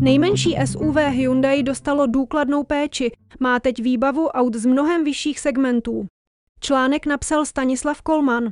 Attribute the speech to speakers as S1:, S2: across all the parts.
S1: Nejmenší SUV Hyundai dostalo důkladnou péči, má teď výbavu aut z mnohem vyšších segmentů. Článek napsal Stanislav Kolman.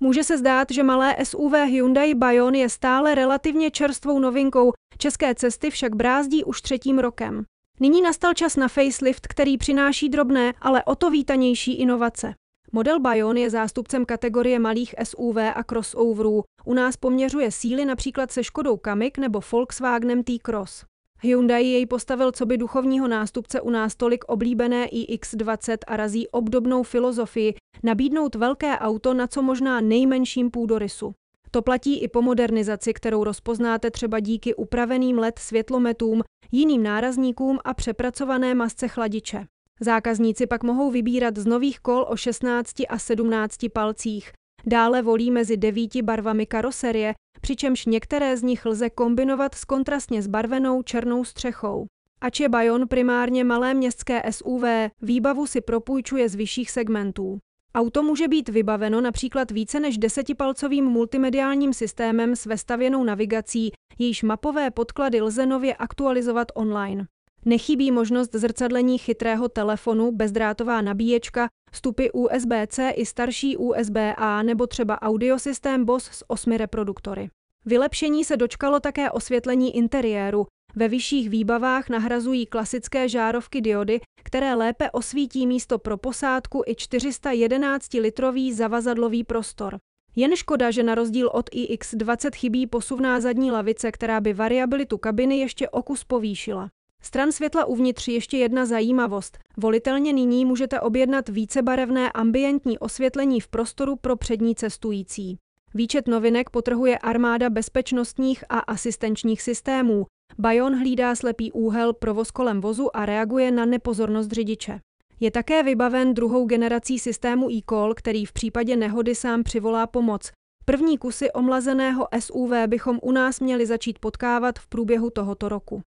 S1: Může se zdát, že malé SUV Hyundai Bayon je stále relativně čerstvou novinkou, české cesty však brázdí už třetím rokem. Nyní nastal čas na facelift, který přináší drobné, ale o to vítanější inovace. Model Bayon je zástupcem kategorie malých SUV a crossoverů. U nás poměřuje síly například se Škodou Kamik nebo Volkswagenem T-Cross. Hyundai jej postavil co by duchovního nástupce u nás tolik oblíbené iX20 a razí obdobnou filozofii nabídnout velké auto na co možná nejmenším půdorysu. To platí i po modernizaci, kterou rozpoznáte třeba díky upraveným LED světlometům, jiným nárazníkům a přepracované masce chladiče. Zákazníci pak mohou vybírat z nových kol o 16 a 17 palcích. Dále volí mezi devíti barvami karoserie, přičemž některé z nich lze kombinovat s kontrastně zbarvenou černou střechou. Ač je Bayon primárně malé městské SUV, výbavu si propůjčuje z vyšších segmentů. Auto může být vybaveno například více než desetipalcovým multimediálním systémem s vestavěnou navigací, jejíž mapové podklady lze nově aktualizovat online. Nechybí možnost zrcadlení chytrého telefonu, bezdrátová nabíječka, vstupy USB-C i starší USB-A nebo třeba audiosystém BOS s osmi reproduktory. Vylepšení se dočkalo také osvětlení interiéru. Ve vyšších výbavách nahrazují klasické žárovky diody, které lépe osvítí místo pro posádku i 411-litrový zavazadlový prostor. Jen škoda, že na rozdíl od iX20 chybí posuvná zadní lavice, která by variabilitu kabiny ještě o kus povýšila. Stran světla uvnitř ještě jedna zajímavost. Volitelně nyní můžete objednat vícebarevné ambientní osvětlení v prostoru pro přední cestující. Výčet novinek potrhuje armáda bezpečnostních a asistenčních systémů. Bayon hlídá slepý úhel, provoz kolem vozu a reaguje na nepozornost řidiče. Je také vybaven druhou generací systému e-call, který v případě nehody sám přivolá pomoc. První kusy omlazeného SUV bychom u nás měli začít potkávat v průběhu tohoto roku.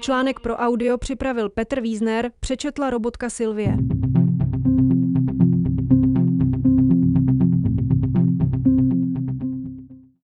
S1: Článek pro audio připravil Petr Vízner, přečetla robotka Silvie.